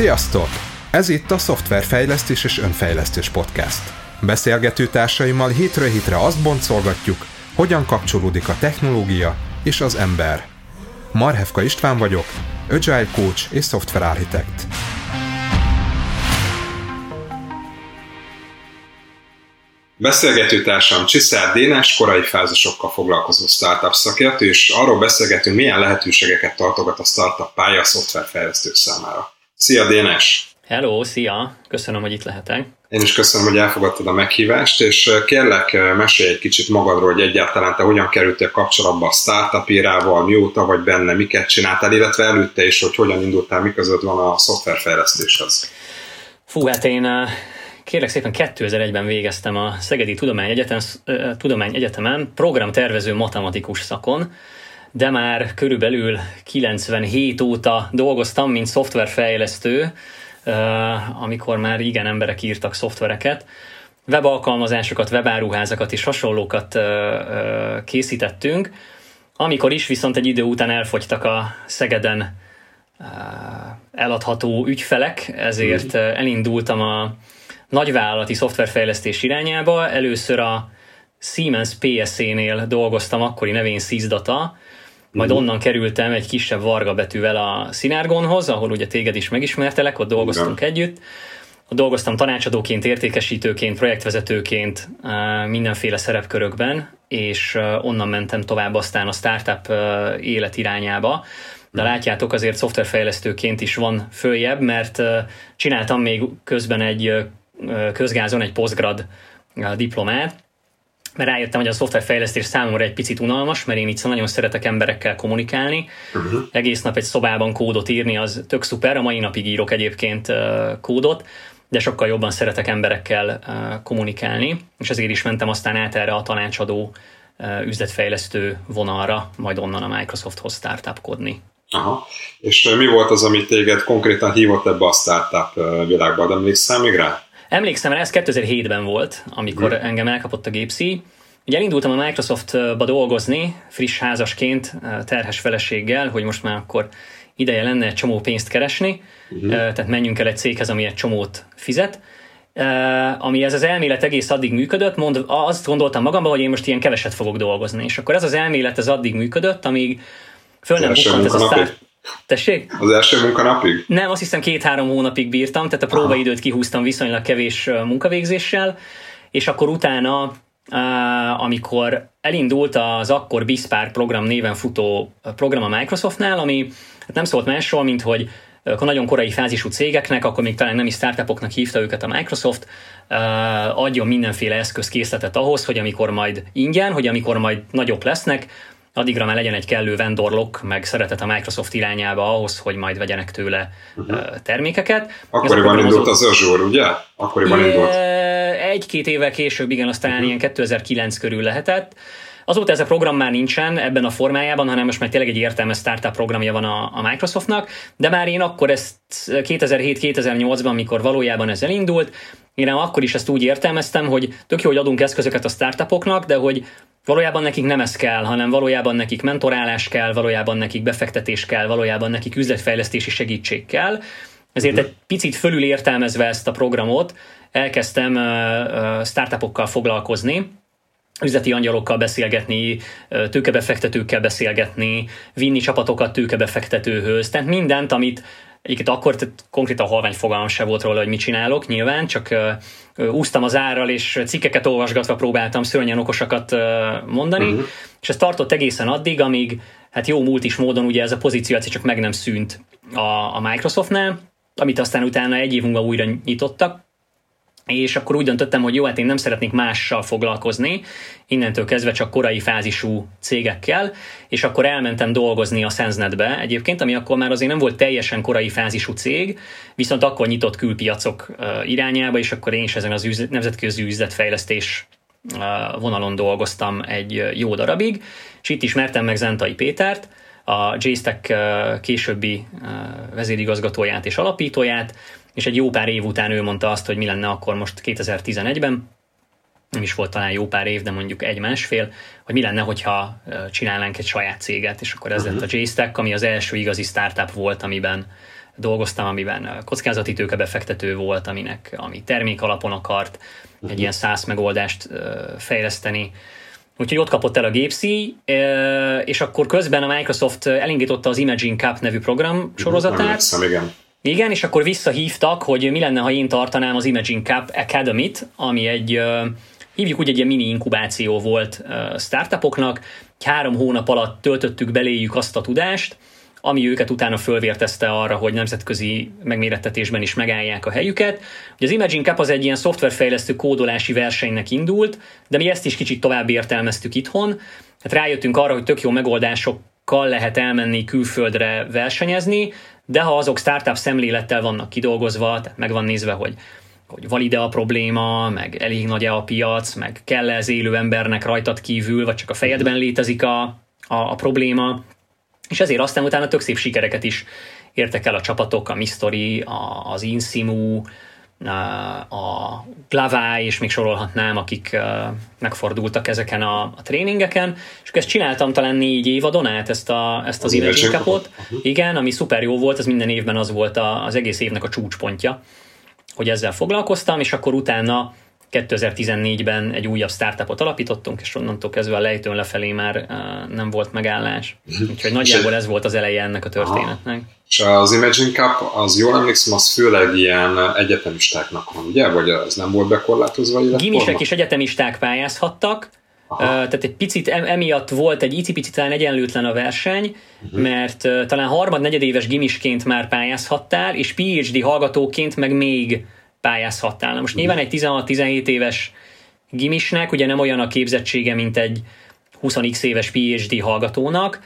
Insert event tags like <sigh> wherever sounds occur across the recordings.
Sziasztok! Ez itt a Szoftverfejlesztés és Önfejlesztés Podcast. Beszélgető társaimmal hétről hétre azt boncolgatjuk, hogyan kapcsolódik a technológia és az ember. Marhevka István vagyok, Agile Coach és Software Architect. Beszélgető társam Csiszár Dénes, korai fázisokkal foglalkozó startup szakértő, és arról beszélgetünk, milyen lehetőségeket tartogat a startup pálya a szoftverfejlesztők számára. Szia Dénes! Hello, szia! Köszönöm, hogy itt lehetek. Én is köszönöm, hogy elfogadtad a meghívást, és kérlek, mesélj egy kicsit magadról, hogy egyáltalán te hogyan kerültél kapcsolatba a startup írával, mióta vagy benne, miket csináltál, illetve előtte is, hogy hogyan indultál, mi között van a szoftverfejlesztéshez. Fú, hát én kérlek szépen 2001-ben végeztem a Szegedi Tudományegyetem, Tudományegyetemen programtervező matematikus szakon, de már körülbelül 97 óta dolgoztam, mint szoftverfejlesztő, amikor már igen emberek írtak szoftvereket. Webalkalmazásokat, webáruházakat és hasonlókat készítettünk, amikor is viszont egy idő után elfogytak a Szegeden eladható ügyfelek, ezért mhm. elindultam a nagyvállalati szoftverfejlesztés irányába. Először a Siemens PSC-nél dolgoztam, akkori nevén SysData, majd onnan kerültem egy kisebb varga betűvel a Sinárgonhoz, ahol ugye téged is megismertelek, ott dolgoztunk Igen. együtt. Ott dolgoztam tanácsadóként, értékesítőként, projektvezetőként mindenféle szerepkörökben, és onnan mentem tovább aztán a startup élet irányába. De látjátok, azért szoftverfejlesztőként is van följebb, mert csináltam még közben egy közgázon egy postgrad diplomát, mert rájöttem, hogy a szoftverfejlesztés számomra egy picit unalmas, mert én itt nagyon szeretek emberekkel kommunikálni. Uh-huh. Egész nap egy szobában kódot írni, az tök szuper, a mai napig írok egyébként kódot, de sokkal jobban szeretek emberekkel kommunikálni, és ezért is mentem aztán át erre a tanácsadó üzletfejlesztő vonalra, majd onnan a Microsofthoz startupkodni. Aha. És mi volt az, amit téged konkrétan hívott ebbe a startup világba? De emlékszel még rá? Emlékszem rá, ez 2007-ben volt, amikor hmm. engem elkapott a gépszi. Ugye elindultam a Microsoftba dolgozni, friss házasként, terhes feleséggel, hogy most már akkor ideje lenne egy csomó pénzt keresni, uh-huh. tehát menjünk el egy céghez, ami egy csomót fizet. Uh, ami ez az elmélet egész addig működött, mond, azt gondoltam magamban, hogy én most ilyen keveset fogok dolgozni. És akkor ez az elmélet ez addig működött, amíg föl nem bukkant ez a start... Tessék? Az első munkanapig? Nem, azt hiszem két-három hónapig bírtam, tehát a próbaidőt kihúztam viszonylag kevés munkavégzéssel, és akkor utána, amikor elindult az akkor Bispár program néven futó program a Microsoftnál, ami hát nem szólt másról, mint hogy akkor nagyon korai fázisú cégeknek, akkor még talán nem is startupoknak hívta őket a Microsoft, adjon mindenféle eszközkészletet ahhoz, hogy amikor majd ingyen, hogy amikor majd nagyobb lesznek, addigra már legyen egy kellő vendorlok, meg szeretet a Microsoft irányába ahhoz, hogy majd vegyenek tőle uh-huh. termékeket. Akkoriban indult az Azure, ugye? Akkoriban indult. Egy-két évvel később, igen, aztán uh-huh. ilyen 2009 körül lehetett. Azóta ez a program már nincsen ebben a formájában, hanem most már tényleg egy értelmes startup programja van a, a Microsoftnak, de már én akkor ezt 2007-2008-ban, amikor valójában ez elindult, én akkor is ezt úgy értelmeztem, hogy tök jó, hogy adunk eszközöket a startupoknak, de hogy valójában nekik nem ez kell, hanem valójában nekik mentorálás kell, valójában nekik befektetés kell, valójában nekik üzletfejlesztési segítség kell. Ezért egy picit fölül értelmezve ezt a programot, elkezdtem startupokkal foglalkozni, üzleti angyalokkal beszélgetni, tőkebefektetőkkel beszélgetni, vinni csapatokat tőkebefektetőhöz, tehát mindent, amit Egyébként akkor konkrétan halvány fogalmam se volt róla, hogy mit csinálok, nyilván, csak uh, úsztam az árral, és cikkeket olvasgatva próbáltam szörnyen okosakat uh, mondani, uh-huh. és ez tartott egészen addig, amíg hát jó múlt is módon ugye ez a pozíció csak meg nem szűnt a, a Microsoftnál, amit aztán utána egy év múlva újra nyitottak, és akkor úgy döntöttem, hogy jó, hát én nem szeretnék mással foglalkozni, innentől kezdve csak korai fázisú cégekkel, és akkor elmentem dolgozni a SenseNet-be egyébként, ami akkor már azért nem volt teljesen korai fázisú cég, viszont akkor nyitott külpiacok irányába, és akkor én is ezen az üzlet, nemzetközi üzletfejlesztés vonalon dolgoztam egy jó darabig, és itt ismertem meg Zentai Pétert, a JSTEC későbbi vezérigazgatóját és alapítóját, és egy jó pár év után ő mondta azt, hogy mi lenne akkor most 2011-ben, nem is volt talán jó pár év, de mondjuk egy-másfél, hogy mi lenne, hogyha csinálnánk egy saját céget, és akkor ez uh-huh. lett a JStack, ami az első igazi startup volt, amiben dolgoztam, amiben kockázati tőkebefektető volt, aminek, ami termék alapon akart egy ilyen SaaS megoldást fejleszteni. Úgyhogy ott kapott el a gépszi, és akkor közben a Microsoft elindította az Imaging Cup nevű program sorozatát. Hiszem, igen. Igen, és akkor visszahívtak, hogy mi lenne, ha én tartanám az Imaging Cup Academy-t, ami egy, hívjuk úgy, egy ilyen mini inkubáció volt startupoknak. Három hónap alatt töltöttük beléjük azt a tudást, ami őket utána fölvértezte arra, hogy nemzetközi megmérettetésben is megállják a helyüket. Ugye az Imaging Cup az egy ilyen szoftverfejlesztő kódolási versenynek indult, de mi ezt is kicsit tovább értelmeztük itthon. Hát rájöttünk arra, hogy tök jó megoldásokkal lehet elmenni külföldre versenyezni, de ha azok startup szemlélettel vannak kidolgozva, tehát meg van nézve, hogy hogy valide a probléma, meg elég nagy-e a piac, meg kell-e az élő embernek rajtad kívül, vagy csak a fejedben létezik a, a, a probléma, és ezért aztán utána tök szép sikereket is értek el a csapatok, a Mystery, az Insimu, a Glavai, és még sorolhatnám, akik megfordultak ezeken a, a tréningeken, és ezt csináltam talán négy évadon át, ezt, a, ezt az, az Imaging Cupot. Igen, ami szuper jó volt, az minden évben az volt a, az egész évnek a csúcspontja, hogy ezzel foglalkoztam, és akkor utána 2014-ben egy újabb startupot alapítottunk, és onnantól kezdve a lejtőn lefelé már uh, nem volt megállás. Mhm. Úgyhogy nagyjából ez volt az eleje ennek a történetnek. És az Imagine Cup, az jól emlékszem, az főleg ilyen egyetemistáknak van, ugye? Vagy az nem volt bekorlátozva? Gimisek és egyetemisták pályázhattak, Aha. Tehát egy picit emiatt volt egy icipicit talán egyenlőtlen a verseny, uh-huh. mert talán harmad-negyedéves gimisként már pályázhattál, és PhD hallgatóként meg még pályázhattál. Na most nyilván egy 16-17 éves gimisnek ugye nem olyan a képzettsége, mint egy 20x éves PhD hallgatónak.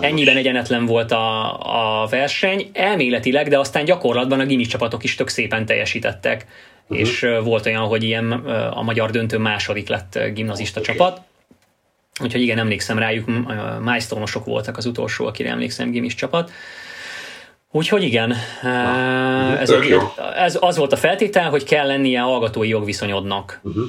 Ennyiben egyenetlen volt a, a verseny, elméletileg, de aztán gyakorlatban a gimis csapatok is tök szépen teljesítettek. Uh-huh. És volt olyan, hogy ilyen a magyar döntő második lett gimnazista okay. csapat. Úgyhogy igen, emlékszem rájuk, milestone voltak az utolsó, akire emlékszem, gimis csapat. Úgyhogy igen, Na, ez, egy, ez az volt a feltétel, hogy kell lennie hallgatói jogviszonyodnak. Uh-huh.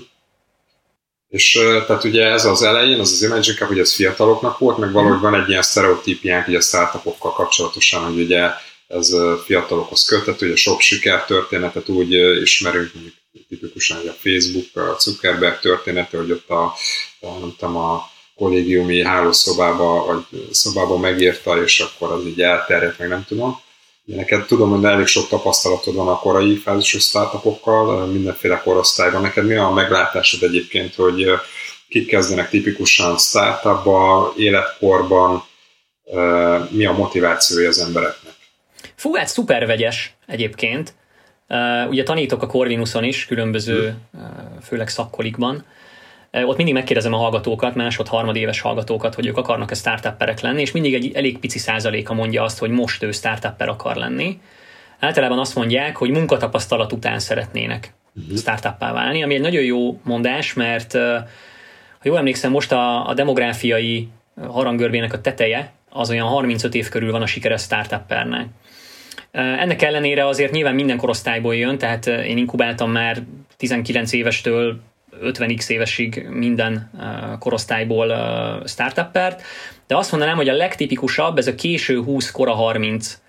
És tehát ugye ez az elején, az az Imagine Cup, hogy ez fiataloknak volt, meg valahogy van egy ilyen sztereotípiánk ugye a startupokkal kapcsolatosan, hogy ugye ez fiatalokhoz kötött, ugye sok sikertörténetet úgy ismerünk, mondjuk tipikusan a Facebook, a Zuckerberg története, hogy ott a, a, nem tudom, a kollégiumi hálószobába, vagy szobába megírta, és akkor az így elterjedt, meg nem tudom. Neked tudom, hogy elég sok tapasztalatod van a korai fázisú startupokkal, mindenféle korosztályban. Neked mi a meglátásod egyébként, hogy kik kezdenek tipikusan startupba, életkorban, mi a motivációja az embereknek? Fú, hát szuper vegyes egyébként. ugye tanítok a Corvinuson is, különböző, főleg szakkolikban, ott mindig megkérdezem a hallgatókat, másod, harmadéves hallgatókat, hogy ők akarnak-e startupperek lenni, és mindig egy elég pici százaléka mondja azt, hogy most ő startupper akar lenni. Általában azt mondják, hogy munkatapasztalat után szeretnének uh-huh. startuppá válni, ami egy nagyon jó mondás, mert ha jól emlékszem, most a, a demográfiai harangörbének a teteje az olyan 35 év körül van a sikeres startuppernek. Ennek ellenére azért nyilván minden korosztályból jön, tehát én inkubáltam már 19 évestől 50x évesig minden korosztályból startuppert, de azt mondanám, hogy a legtipikusabb ez a késő 20, kora 30,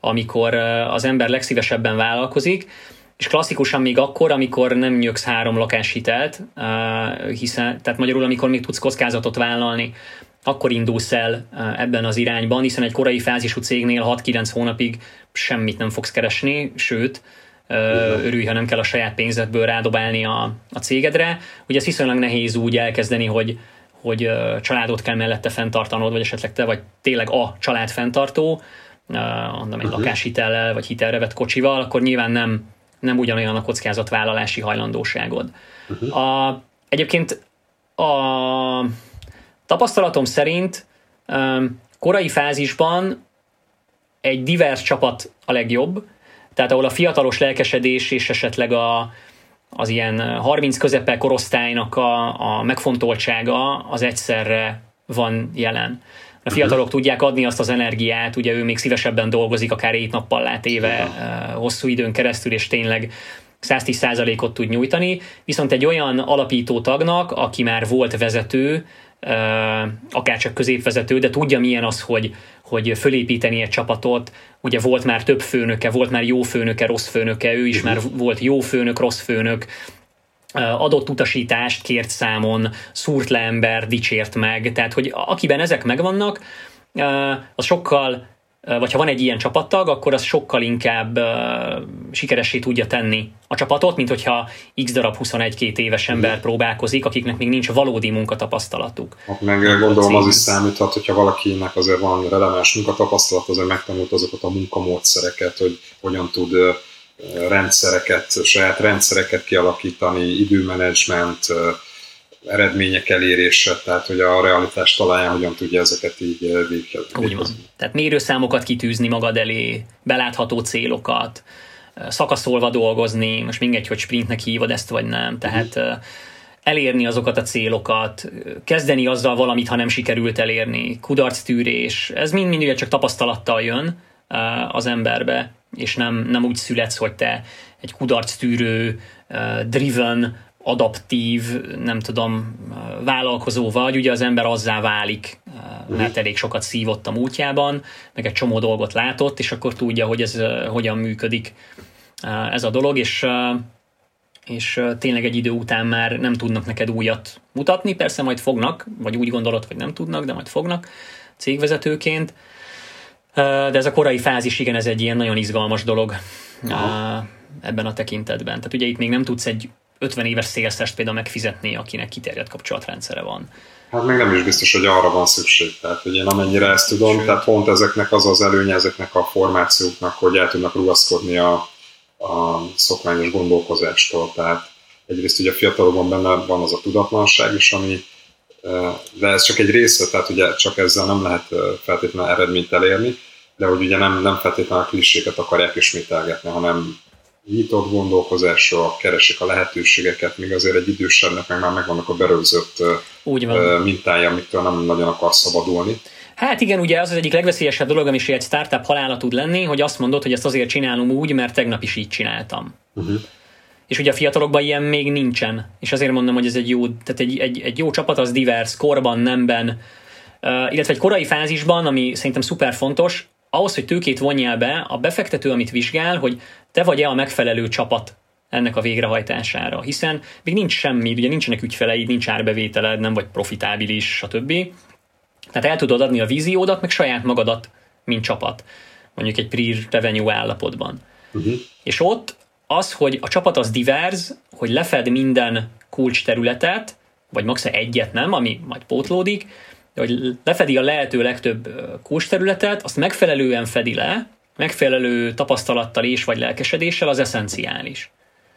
amikor az ember legszívesebben vállalkozik, és klasszikusan még akkor, amikor nem nyögsz három lakáshitelt, hiszen, tehát magyarul, amikor még tudsz kockázatot vállalni, akkor indulsz el ebben az irányban, hiszen egy korai fázisú cégnél 6-9 hónapig semmit nem fogsz keresni, sőt, örülj, ha nem kell a saját pénzedből rádobálni a, a cégedre. Ugye ez viszonylag nehéz úgy elkezdeni, hogy, hogy családot kell mellette fenntartanod, vagy esetleg te vagy tényleg a család fenntartó, mondom, egy uh-huh. lakáshitellel, vagy hitelre vett kocsival, akkor nyilván nem, nem ugyanolyan a kockázatvállalási hajlandóságod. Uh-huh. A, egyébként a tapasztalatom szerint korai fázisban egy divers csapat a legjobb, tehát ahol a fiatalos lelkesedés és esetleg a, az ilyen 30 közepel korosztálynak a, a megfontoltsága az egyszerre van jelen. A mhm. fiatalok uh-huh. tudják adni azt az energiát, ugye ő még szívesebben dolgozik, akár ét nappal lát éve hosszú időn keresztül, és tényleg 110%-ot tud nyújtani, viszont egy olyan alapító tagnak, aki már volt vezető, akár csak középvezető, de tudja milyen az, hogy, hogy fölépíteni egy csapatot, ugye volt már több főnöke, volt már jó főnöke, rossz főnöke, ő is már volt jó főnök, rossz főnök, adott utasítást kért számon, szúrt le ember, dicsért meg, tehát hogy akiben ezek megvannak, az sokkal vagy ha van egy ilyen csapattag, akkor az sokkal inkább uh, sikeressé tudja tenni a csapatot, mint hogyha x darab 21-2 éves ember próbálkozik, akiknek még nincs valódi munkatapasztalatuk. Meg gondolom az is számíthat, hogyha valakinek azért van releváns munkatapasztalat, azért megtanult azokat a munkamódszereket, hogy hogyan tud rendszereket, saját rendszereket kialakítani, időmenedzsment, eredmények elérése, tehát hogy a realitás talaján hogyan tudja ezeket így eh, végighozni. Úgy van. Tehát mérőszámokat kitűzni magad elé, belátható célokat, eh, szakaszolva dolgozni, most mindegy, hogy sprintnek hívod ezt vagy nem, tehát uh elérni azokat a célokat, kezdeni azzal valamit, ha nem sikerült elérni, kudarc tűrés, ez mind-mind ugye csak tapasztalattal jön az emberbe, és nem, nem úgy születsz, hogy te egy kudarc tűrő, driven, adaptív, nem tudom, vállalkozó vagy, ugye az ember azzá válik, mert elég sokat szívott a múltjában, meg egy csomó dolgot látott, és akkor tudja, hogy ez hogyan működik ez a dolog, és és tényleg egy idő után már nem tudnak neked újat mutatni, persze majd fognak, vagy úgy gondolod, hogy nem tudnak, de majd fognak cégvezetőként, de ez a korai fázis, igen, ez egy ilyen nagyon izgalmas dolog Aha. ebben a tekintetben. Tehát ugye itt még nem tudsz egy 50 éves szélszest például megfizetni, akinek kiterjedt kapcsolatrendszere van. Hát még nem is biztos, hogy arra van szükség. Tehát, hogy én amennyire ezt tudom, Sőt. tehát pont ezeknek az az előnye ezeknek a formációknak, hogy el tudnak rugaszkodni a, a szokványos gondolkozástól. Tehát egyrészt ugye a fiatalokban benne van az a tudatlanság is, ami de ez csak egy része, tehát ugye csak ezzel nem lehet feltétlenül eredményt elérni, de hogy ugye nem, nem feltétlenül a kliséket akarják ismételgetni, hanem nyitott gondolkozással keresik a lehetőségeket, míg azért egy idősebbnek meg már megvannak a berögzött Úgy van. mintája, amitől nem nagyon akar szabadulni. Hát igen, ugye az az egyik legveszélyesebb dolog, ami egy startup halála tud lenni, hogy azt mondod, hogy ezt azért csinálom úgy, mert tegnap is így csináltam. Uh-huh. És ugye a fiatalokban ilyen még nincsen. És azért mondom, hogy ez egy jó, tehát egy, egy, egy jó csapat az divers, korban, nemben, uh, illetve egy korai fázisban, ami szerintem szuper fontos, ahhoz, hogy tőkét vonjál be, a befektető, amit vizsgál, hogy te vagy-e a megfelelő csapat ennek a végrehajtására, hiszen még nincs semmi, ugye nincsenek ügyfeleid, nincs árbevételed, nem vagy profitábilis, stb. Tehát el tudod adni a víziódat, meg saját magadat, mint csapat, mondjuk egy pre-revenue állapotban. Uh-huh. És ott az, hogy a csapat az divers, hogy lefed minden kulcs területet, vagy max. egyet nem, ami majd pótlódik, de hogy lefedi a lehető legtöbb kulcs területet, azt megfelelően fedi le, megfelelő tapasztalattal és vagy lelkesedéssel az eszenciális.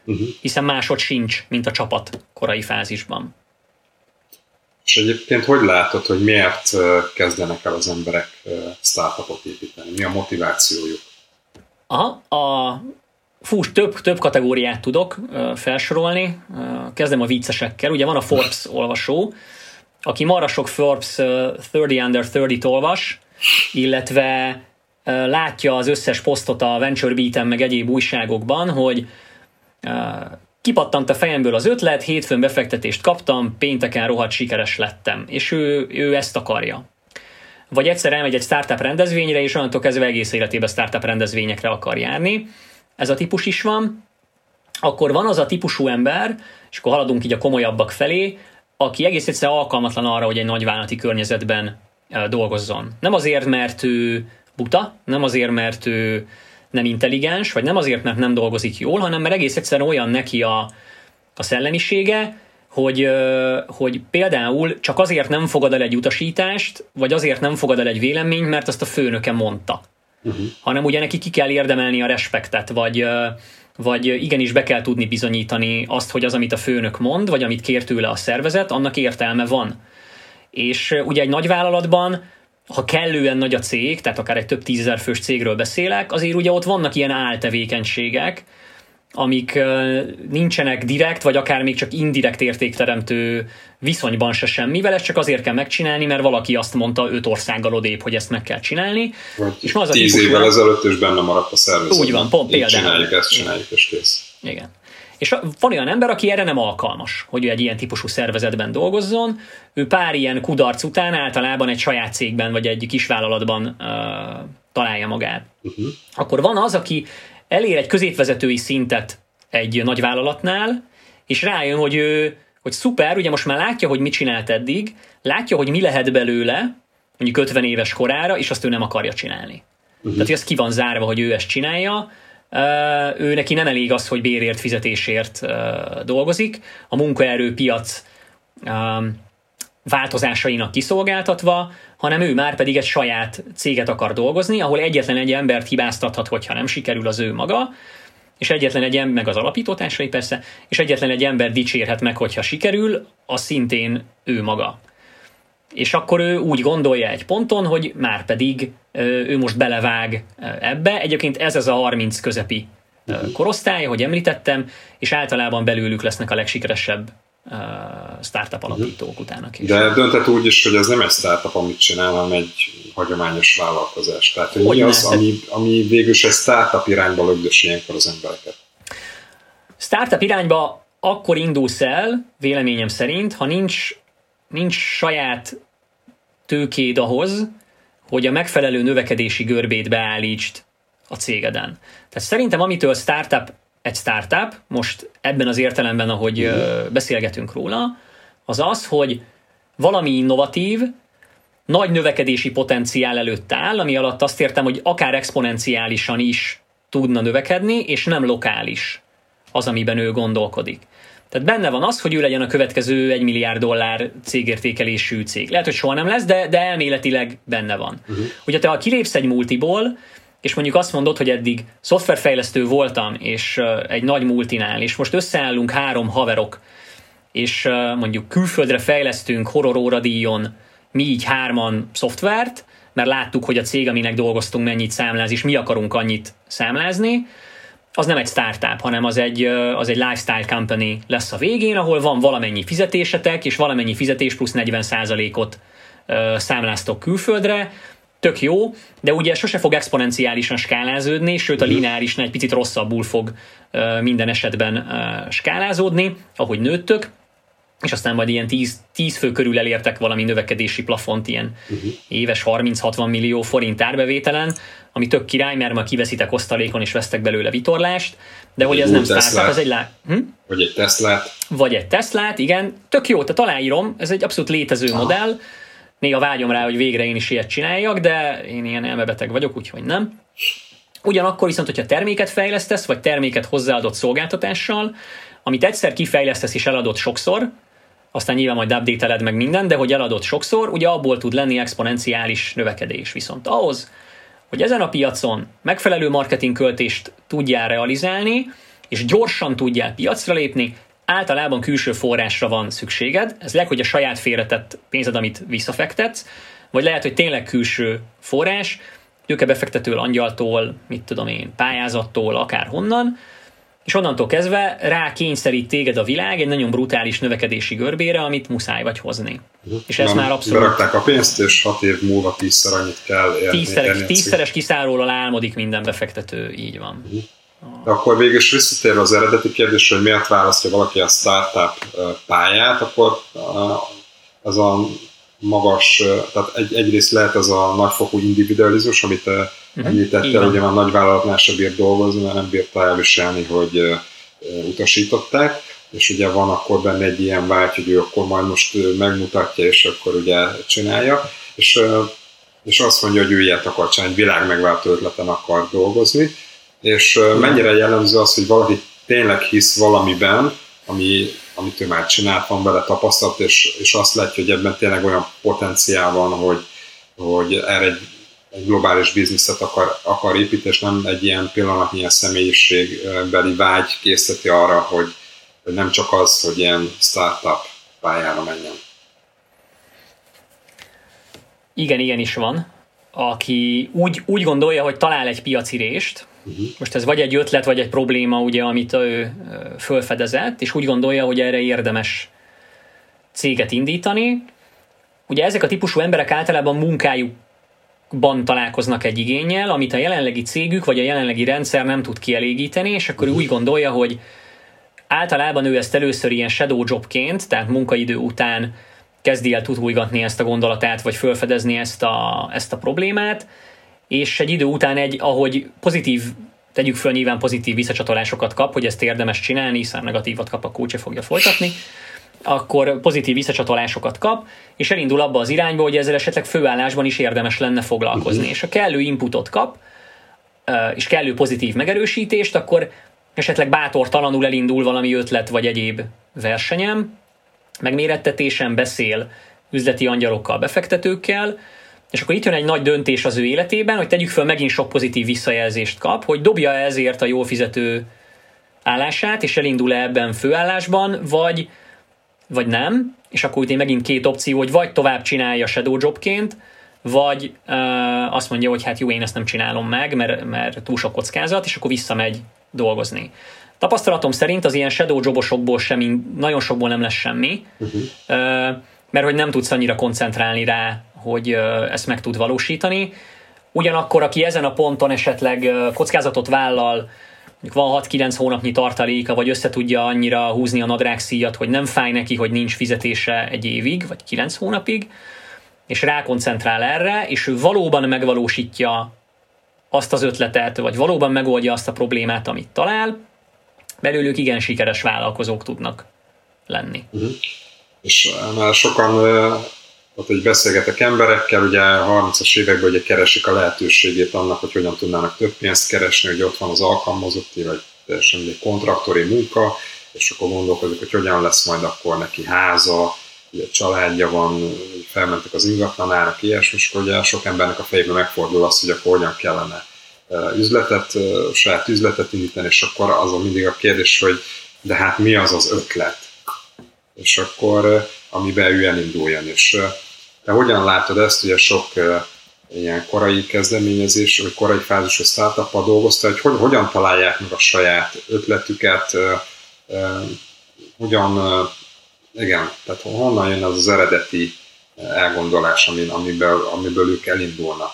Uh-huh. Hiszen másod sincs, mint a csapat korai fázisban. És egyébként hogy látod, hogy miért kezdenek el az emberek startupot építeni? Mi a motivációjuk? Aha, a Fú, több, több kategóriát tudok felsorolni. Kezdem a viccesekkel. Ugye van a Forbes olvasó, aki marra sok Forbes 30 under 30-t olvas, illetve látja az összes posztot a Venture Beat-en meg egyéb újságokban, hogy kipattant a fejemből az ötlet, hétfőn befektetést kaptam, pénteken rohadt sikeres lettem, és ő, ő ezt akarja. Vagy egyszer elmegy egy startup rendezvényre, és onnantól kezdve egész életében startup rendezvényekre akar járni. Ez a típus is van. Akkor van az a típusú ember, és akkor haladunk így a komolyabbak felé, aki egész egyszer alkalmatlan arra, hogy egy nagyvállalati környezetben dolgozzon. Nem azért, mert ő buta, nem azért, mert ő nem intelligens, vagy nem azért, mert nem dolgozik jól, hanem mert egész egyszerűen olyan neki a, a szellemisége, hogy, hogy például csak azért nem fogad el egy utasítást, vagy azért nem fogad el egy véleményt, mert azt a főnöke mondta. Uh-huh. Hanem ugye neki ki kell érdemelni a respektet, vagy, vagy igenis be kell tudni bizonyítani azt, hogy az, amit a főnök mond, vagy amit kér tőle a szervezet, annak értelme van. És ugye egy nagy vállalatban ha kellően nagy a cég, tehát akár egy több tízezer fős cégről beszélek, azért ugye ott vannak ilyen áltevékenységek, amik nincsenek direkt, vagy akár még csak indirekt értékteremtő viszonyban se semmivel, ezt csak azért kell megcsinálni, mert valaki azt mondta öt országgal odébb, hogy ezt meg kell csinálni. Vagy és az tíz évvel ezelőtt is benne maradt a szervezet. Úgy van, pont például. Csináljuk ezt, csináljuk, és kész. Igen. És van olyan ember, aki erre nem alkalmas, hogy ő egy ilyen típusú szervezetben dolgozzon. Ő pár ilyen kudarc után általában egy saját cégben vagy egy kisvállalatban uh, találja magát. Uh-huh. Akkor van az, aki elér egy középvezetői szintet egy nagy vállalatnál, és rájön, hogy ő, hogy szuper, ugye most már látja, hogy mit csinált eddig, látja, hogy mi lehet belőle, mondjuk 50 éves korára, és azt ő nem akarja csinálni. Uh-huh. Tehát, hogy az ki van zárva, hogy ő ezt csinálja, ő neki nem elég az, hogy bérért, fizetésért dolgozik, a munkaerőpiac változásainak kiszolgáltatva, hanem ő már pedig egy saját céget akar dolgozni, ahol egyetlen egy embert hibáztathat, hogyha nem sikerül az ő maga, és egyetlen egy ember, meg az alapítótársai persze, és egyetlen egy ember dicsérhet meg, hogyha sikerül, az szintén ő maga. És akkor ő úgy gondolja egy ponton, hogy már pedig ő most belevág ebbe. Egyébként ez az a 30 közepi korosztály, hogy említettem, és általában belőlük lesznek a legsikeresebb startup alapítók utána is. De dönthet úgy is, hogy ez nem egy startup, amit csinál, hanem egy hagyományos vállalkozás. Tehát hogy mi az, ami, ami végül is egy startup irányba lögdös ilyenkor az embereket? Startup irányba akkor indulsz el, véleményem szerint, ha nincs, nincs saját tőkéd ahhoz, hogy a megfelelő növekedési görbét beállítsd a cégeden. Tehát szerintem amitől startup egy startup, most ebben az értelemben, ahogy beszélgetünk róla, az az, hogy valami innovatív, nagy növekedési potenciál előtt áll, ami alatt azt értem, hogy akár exponenciálisan is tudna növekedni, és nem lokális az, amiben ő gondolkodik. Tehát benne van az, hogy ő legyen a következő 1 milliárd dollár cégértékelésű cég. Lehet, hogy soha nem lesz, de, de elméletileg benne van. Uh-huh. Ugye te ha kilépsz egy multiból, és mondjuk azt mondod, hogy eddig szoftverfejlesztő voltam, és egy nagy multinál, és most összeállunk három haverok, és mondjuk külföldre fejlesztünk horror óradíjon mi így hárman szoftvert, mert láttuk, hogy a cég, aminek dolgoztunk, mennyit számláz, és mi akarunk annyit számlázni, az nem egy startup, hanem az egy, az egy lifestyle company lesz a végén, ahol van valamennyi fizetésetek, és valamennyi fizetés plusz 40%-ot számláztok külföldre, tök jó, de ugye sose fog exponenciálisan skálázódni, sőt a mhm. lineárisnál egy picit rosszabbul fog minden esetben skálázódni, ahogy nőttök, és aztán majd ilyen 10, 10 fő körül elértek valami növekedési plafont, ilyen uh-huh. éves 30-60 millió forint árbevételen, ami tök király, mert ma kiveszitek osztalékon és vesztek belőle vitorlást, de hogy ez nem startup, ez egy lá... Hm? Vagy egy Teslát. Vagy egy Teslát, igen. Tök jó, tehát aláírom, ez egy abszolút létező Aha. modell. Néha vágyom rá, hogy végre én is ilyet csináljak, de én ilyen elmebeteg vagyok, úgyhogy nem. Ugyanakkor viszont, hogyha terméket fejlesztesz, vagy terméket hozzáadott szolgáltatással, amit egyszer kifejlesztesz és eladott sokszor, aztán nyilván majd update meg minden, de hogy eladott sokszor, ugye abból tud lenni exponenciális növekedés. Viszont ahhoz, hogy ezen a piacon megfelelő marketingköltést tudjál realizálni, és gyorsan tudjál piacra lépni, általában külső forrásra van szükséged. Ez lehet, hogy a saját félretett pénzed, amit visszafektetsz, vagy lehet, hogy tényleg külső forrás, tőkebefektető angyaltól, mit tudom én, pályázattól, akár honnan, és onnantól kezdve rá kényszerít téged a világ egy nagyon brutális növekedési görbére, amit muszáj vagy hozni. Uh-huh. És ez már abszolút... Berakták a pénzt, és hat év múlva tízszer annyit kell érni. Tízszeres, tízszeres kiszárólag álmodik minden befektető, így van. Uh-huh. De akkor végül is visszatérve az eredeti kérdés, hogy miért választja valaki a startup pályát, akkor ez a magas, tehát egy, egyrészt lehet ez a nagyfokú individualizmus, amit uh-huh. említettél, ugye már nagyvállalatnál sem bírt dolgozni, mert nem bírta elviselni, hogy utasították, és ugye van akkor benne egy ilyen vágy, hogy ő akkor majd most megmutatja, és akkor ugye csinálja, és, és azt mondja, hogy ő ilyet akar csinálni, egy világ megváltó ötleten akar dolgozni, és mennyire jellemző az, hogy valaki tényleg hisz valamiben, ami, amit ő már csinált, van vele tapasztalat, és, és azt látja, hogy ebben tényleg olyan potenciál van, hogy, hogy erre egy egy globális bizniszet akar, akar építeni, és nem egy ilyen pillanatnyi ilyen személyiségbeli vágy készíteti arra, hogy, hogy nem csak az, hogy ilyen startup pályára menjen. Igen, igen is van. Aki úgy, úgy gondolja, hogy talál egy piaci rést, uh-huh. most ez vagy egy ötlet, vagy egy probléma, ugye, amit ő fölfedezett, és úgy gondolja, hogy erre érdemes céget indítani. Ugye ezek a típusú emberek általában munkájuk ban találkoznak egy igényel, amit a jelenlegi cégük vagy a jelenlegi rendszer nem tud kielégíteni, és akkor ő úgy gondolja, hogy általában ő ezt először ilyen shadow jobként, tehát munkaidő után kezdi el tutulgatni ezt a gondolatát, vagy felfedezni ezt a, ezt a problémát, és egy idő után egy, ahogy pozitív, tegyük föl nyilván pozitív visszacsatolásokat kap, hogy ezt érdemes csinálni, hiszen negatívat kap, a kócsa fogja folytatni, akkor pozitív visszacsatolásokat kap, és elindul abba az irányba, hogy ezzel esetleg főállásban is érdemes lenne foglalkozni. Uh-huh. És a kellő inputot kap, és kellő pozitív megerősítést, akkor esetleg bátortalanul elindul valami ötlet vagy egyéb versenyem, megmérettetésen beszél üzleti angyalokkal, befektetőkkel, és akkor itt jön egy nagy döntés az ő életében, hogy tegyük föl, megint sok pozitív visszajelzést kap, hogy dobja ezért a jól fizető állását, és elindul-e ebben főállásban, vagy, vagy nem, és akkor itt megint két opció, hogy vagy tovább csinálja shadow jobként, vagy uh, azt mondja, hogy hát jó, én ezt nem csinálom meg, mert, mert túl sok kockázat, és akkor visszamegy dolgozni. Tapasztalatom szerint az ilyen shadow jobosokból semmi, nagyon sokból nem lesz semmi, uh-huh. uh, mert hogy nem tudsz annyira koncentrálni rá, hogy ezt meg tud valósítani. Ugyanakkor, aki ezen a ponton esetleg kockázatot vállal, mondjuk van 6-9 hónapnyi tartaléka, vagy össze tudja annyira húzni a nadrágszíjat, hogy nem fáj neki, hogy nincs fizetése egy évig, vagy 9 hónapig, és rákoncentrál erre, és ő valóban megvalósítja azt az ötletet, vagy valóban megoldja azt a problémát, amit talál, belőlük igen sikeres vállalkozók tudnak lenni. Uh-huh. És már sokan ott, hogy beszélgetek emberekkel, ugye 30-as években ugye keresik a lehetőségét annak, hogy hogyan tudnának több pénzt keresni, hogy ott van az alkalmazotti, vagy teljesen egy kontraktori munka, és akkor gondolkodik, hogy hogyan lesz majd akkor neki háza, ugye családja van, felmentek az ingatlanárak, ilyesmi, és ugye sok embernek a fejében megfordul az, hogy akkor hogyan kellene üzletet, saját üzletet indítani, és akkor azon mindig a kérdés, hogy de hát mi az az ötlet? És akkor amiben ő elinduljon. És te hogyan látod ezt, ugye sok ilyen korai kezdeményezés, vagy korai fázisú startup dolgozta, hogy, hogy hogyan találják meg a saját ötletüket, hogyan igen, tehát honnan jön az az eredeti elgondolás, amiből, amiből ők elindulnak.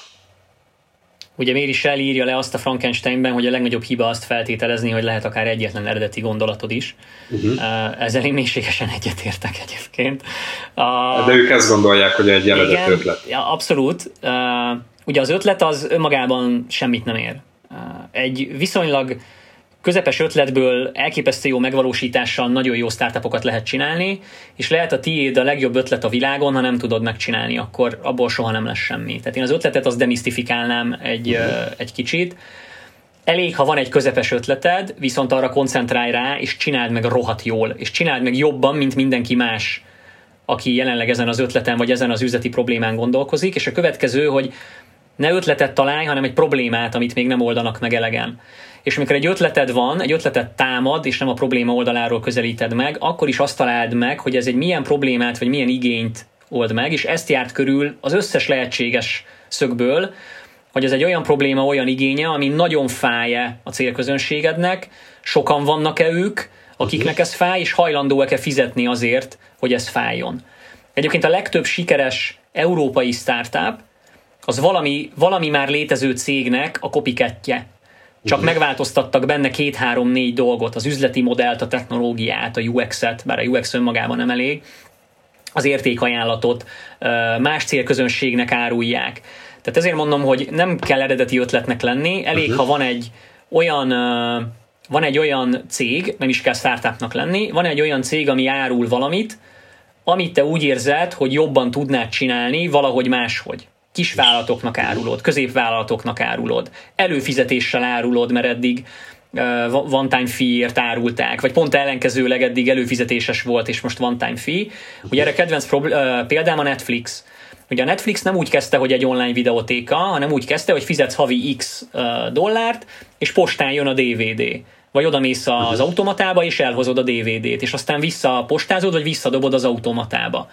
Ugye miért is elírja le azt a Frankensteinben, hogy a legnagyobb hiba azt feltételezni, hogy lehet akár egyetlen eredeti gondolatod is. Uh-huh. Ezzel én mélységesen egyetértek egyébként. De ők ezt gondolják, hogy egy eredeti igen, ötlet. Ja, abszolút. Uh, ugye az ötlet az önmagában semmit nem ér. Uh, egy viszonylag közepes ötletből elképesztő jó megvalósítással nagyon jó startupokat lehet csinálni, és lehet a tiéd a legjobb ötlet a világon, ha nem tudod megcsinálni, akkor abból soha nem lesz semmi. Tehát én az ötletet az demisztifikálnám egy, uh-huh. egy kicsit. Elég, ha van egy közepes ötleted, viszont arra koncentrálj rá, és csináld meg rohadt jól, és csináld meg jobban, mint mindenki más, aki jelenleg ezen az ötleten, vagy ezen az üzleti problémán gondolkozik, és a következő, hogy ne ötletet találj, hanem egy problémát, amit még nem oldanak meg elegen és amikor egy ötleted van, egy ötletet támad, és nem a probléma oldaláról közelíted meg, akkor is azt találd meg, hogy ez egy milyen problémát, vagy milyen igényt old meg, és ezt járt körül az összes lehetséges szögből, hogy ez egy olyan probléma, olyan igénye, ami nagyon fáj a célközönségednek, sokan vannak-e ők, akiknek ez fáj, és hajlandóak-e fizetni azért, hogy ez fájjon. Egyébként a legtöbb sikeres európai startup az valami, valami már létező cégnek a kopikettje csak megváltoztattak benne két-három-négy dolgot, az üzleti modellt, a technológiát, a UX-et, bár a UX önmagában nem elég, az értékajánlatot más célközönségnek árulják. Tehát ezért mondom, hogy nem kell eredeti ötletnek lenni, elég, uh-huh. ha van egy olyan van egy olyan cég, nem is kell startupnak lenni, van egy olyan cég, ami árul valamit, amit te úgy érzed, hogy jobban tudnád csinálni valahogy máshogy kisvállalatoknak árulod, középvállalatoknak árulod, előfizetéssel árulod, mert eddig uh, one-time fee-ért árulták, vagy pont ellenkezőleg eddig előfizetéses volt, és most one-time fee. Ugye erre kedvenc prob- uh, példám a Netflix. Ugye a Netflix nem úgy kezdte, hogy egy online videótéka, hanem úgy kezdte, hogy fizetsz havi x dollárt, és postán jön a DVD vagy oda mész az automatába, és elhozod a DVD-t, és aztán vissza postázod, vagy visszadobod az automatába.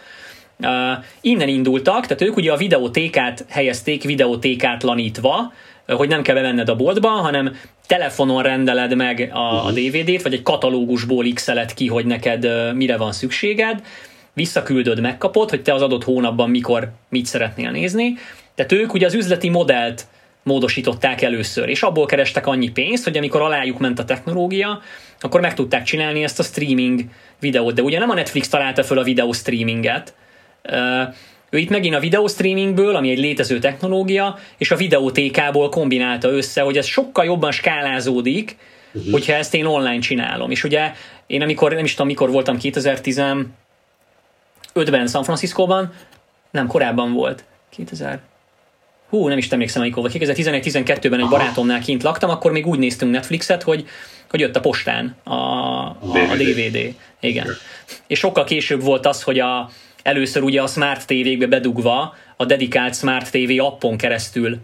Uh, innen indultak, tehát ők ugye a videótékát helyezték videótékátlanítva, hogy nem kell bevenned a boltba, hanem telefonon rendeled meg a, a DVD-t, vagy egy katalógusból x ki, hogy neked uh, mire van szükséged, visszaküldöd, megkapod, hogy te az adott hónapban mikor mit szeretnél nézni. Tehát ők ugye az üzleti modellt módosították először, és abból kerestek annyi pénzt, hogy amikor alájuk ment a technológia, akkor meg tudták csinálni ezt a streaming videót. De ugye nem a Netflix találta föl a videó streaminget, ő itt megint a videó streamingből, ami egy létező technológia, és a videótékából kombinálta össze, hogy ez sokkal jobban skálázódik, uh-huh. hogyha ezt én online csinálom. És ugye én amikor, nem is tudom, mikor voltam 2015-ben San Francisco-ban, nem, korábban volt. 2000, hú, nem is emlékszem, amikor volt, 2011-12-ben egy barátomnál kint laktam, akkor még úgy néztünk Netflixet, hogy, hogy jött a postán a, a, a DVD. Igen. És sokkal később volt az, hogy a, először ugye a Smart TV-kbe bedugva a dedikált Smart TV appon keresztül